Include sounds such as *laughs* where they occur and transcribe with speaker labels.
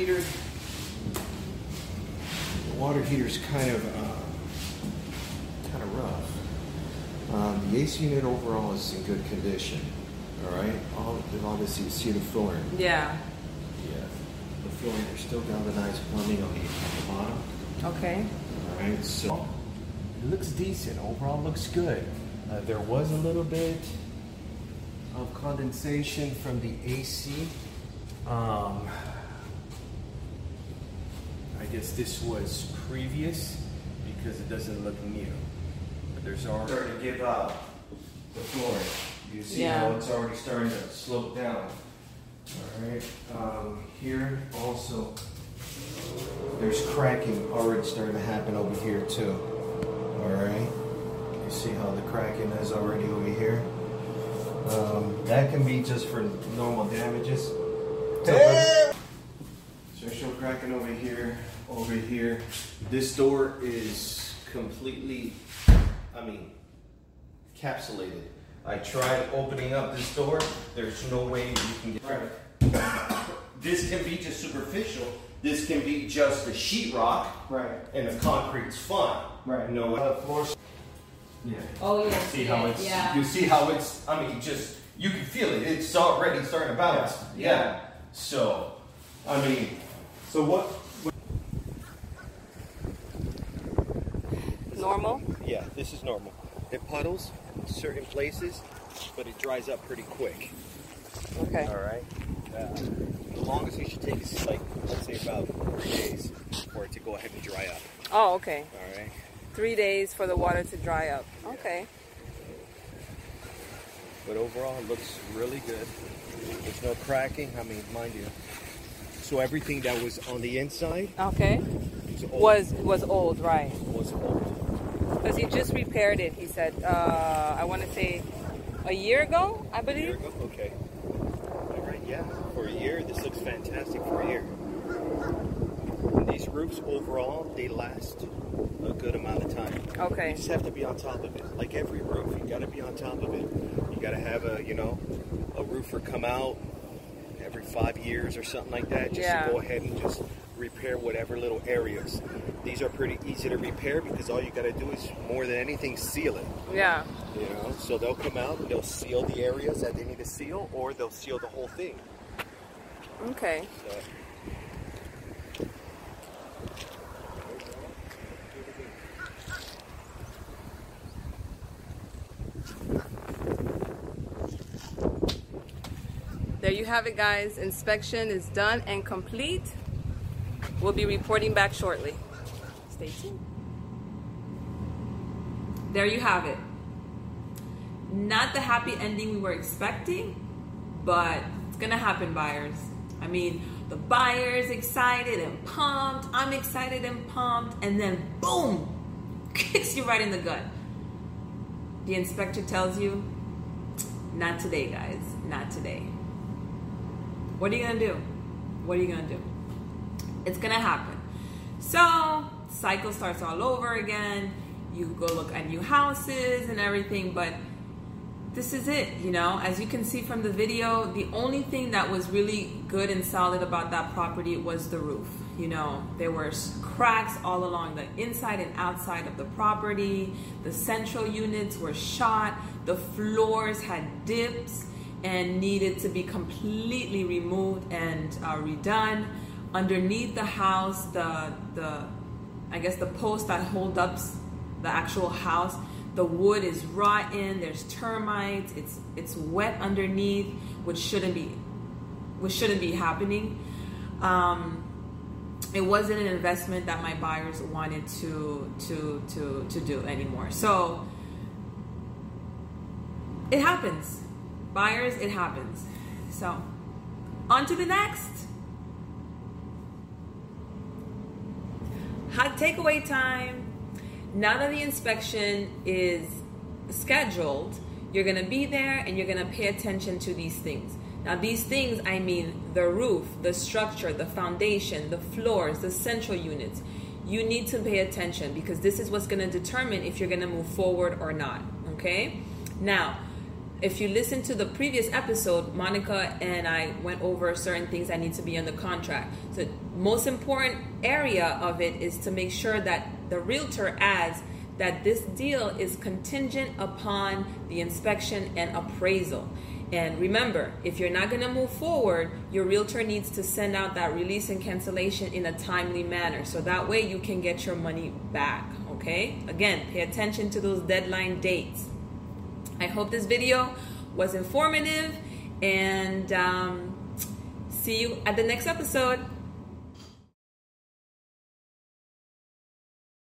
Speaker 1: heater, the water heater's kind of uh, kind of rough. Um, the AC unit overall is in good condition. All right. All obviously you see the flooring.
Speaker 2: Yeah.
Speaker 1: Yeah. The flooring there's still galvanized plumbing on the, on the bottom.
Speaker 2: Okay.
Speaker 1: All right. So it looks decent. Overall, looks good. Uh, there was a little bit of condensation from the AC. Um, I guess this was previous because it doesn't look new. But there's already starting to give out the flooring. You see
Speaker 2: Yeah.
Speaker 1: how it's already starting to slope down. All right. Um, here also, there's cracking already starting to happen over here too. All right. You see how the cracking is already over here. Um, that can be just for normal damages. Structural cracking over here, over here. This door is completely, I mean, capsulated. I tried opening up this door. There's no way you can get right. This can be just superficial. This can be just the sheetrock.
Speaker 3: Right.
Speaker 1: And the concrete's fine.
Speaker 3: Right.
Speaker 1: No know, uh, floors. Yeah.
Speaker 2: Oh yeah.
Speaker 1: See how it's.
Speaker 2: yeah.
Speaker 1: You see how it's. I mean, just you can feel it. It's already starting to bounce.
Speaker 2: Yeah.
Speaker 1: Yeah. So, I mean,
Speaker 3: So what?
Speaker 2: Normal.
Speaker 1: yeah, this is normal. It puddles in certain places, but it dries up pretty quick.
Speaker 2: Okay.
Speaker 1: All right. Uh, the longest it should take is like let's say about three days for it to go ahead and dry up.
Speaker 2: Oh, okay.
Speaker 1: All right.
Speaker 2: Three days for the water to dry up. Okay.
Speaker 1: But overall, it looks really good. There's no cracking. I mean, mind you. So everything that was on the inside
Speaker 2: Okay.
Speaker 1: was old.
Speaker 2: Was old, right?
Speaker 1: was old.
Speaker 2: Because he just repaired it. He said, uh, I want to say, a year ago, I
Speaker 1: A year
Speaker 2: believe.
Speaker 1: ago? Okay. All right, yeah. For a year, this looks fantastic for a year. And these roofs overall, they last a good amount of time.
Speaker 2: Okay.
Speaker 1: You just have to be on top of it. Like every roof, you got to be on top of it. You got to have a, you know, a roofer come out every five years or something like that, just
Speaker 2: Yeah.
Speaker 1: to go ahead and just repair whatever little areas. These are pretty easy to repair because all you got to do is more than anything seal it.
Speaker 2: Yeah.
Speaker 1: You know, so they'll come out and they'll seal the areas that they need to seal, or they'll seal the whole thing.
Speaker 2: Okay.
Speaker 1: So,
Speaker 2: There you have it, guys. Inspection is done and complete. We'll be reporting back shortly. Stay tuned. There you have it. Not the happy ending we were expecting, but it's gonna happen, buyers. I mean, the buyer's excited and pumped. I'm excited and pumped, and then boom, *laughs* kicks you right in the gut. The inspector tells you, not today, guys, not today. What are you gonna do? What are you gonna do? It's gonna happen. So, cycle starts all over again. You go look at new houses and everything, but this is it, you know. As you can see from the video, the only thing that was really good and solid about that property was the roof. You know, there were cracks all along the inside and outside of the property. The central units were shot. The floors had dips and needed to be completely removed and uh, redone. Underneath the house, the the I guess the post that hold up the actual house, the wood is rotten. There's termites. It's it's wet underneath, which shouldn't be which shouldn't be happening. Um, it wasn't an investment that my buyers wanted to to to to do anymore. So it happens. Buyers, it happens. So on to the next. Hot takeaway time. Now that the inspection is scheduled, you're gonna be there and you're gonna pay attention to these things. Now, these things, I mean the roof, the structure, the foundation, the floors, the central units. You need to pay attention because this is what's gonna determine if you're gonna move forward or not. Okay? Now, if you listen to the previous episode, Monica and I went over certain things that need to be on the contract. So, most important area of it is to make sure that the realtor adds that this deal is contingent upon the inspection and appraisal. And remember, if you're not going to move forward, your realtor needs to send out that release and cancellation in a timely manner. So that way you can get your money back. Okay? Again, pay attention to those deadline dates. I hope this video was informative and um, see you at the next episode.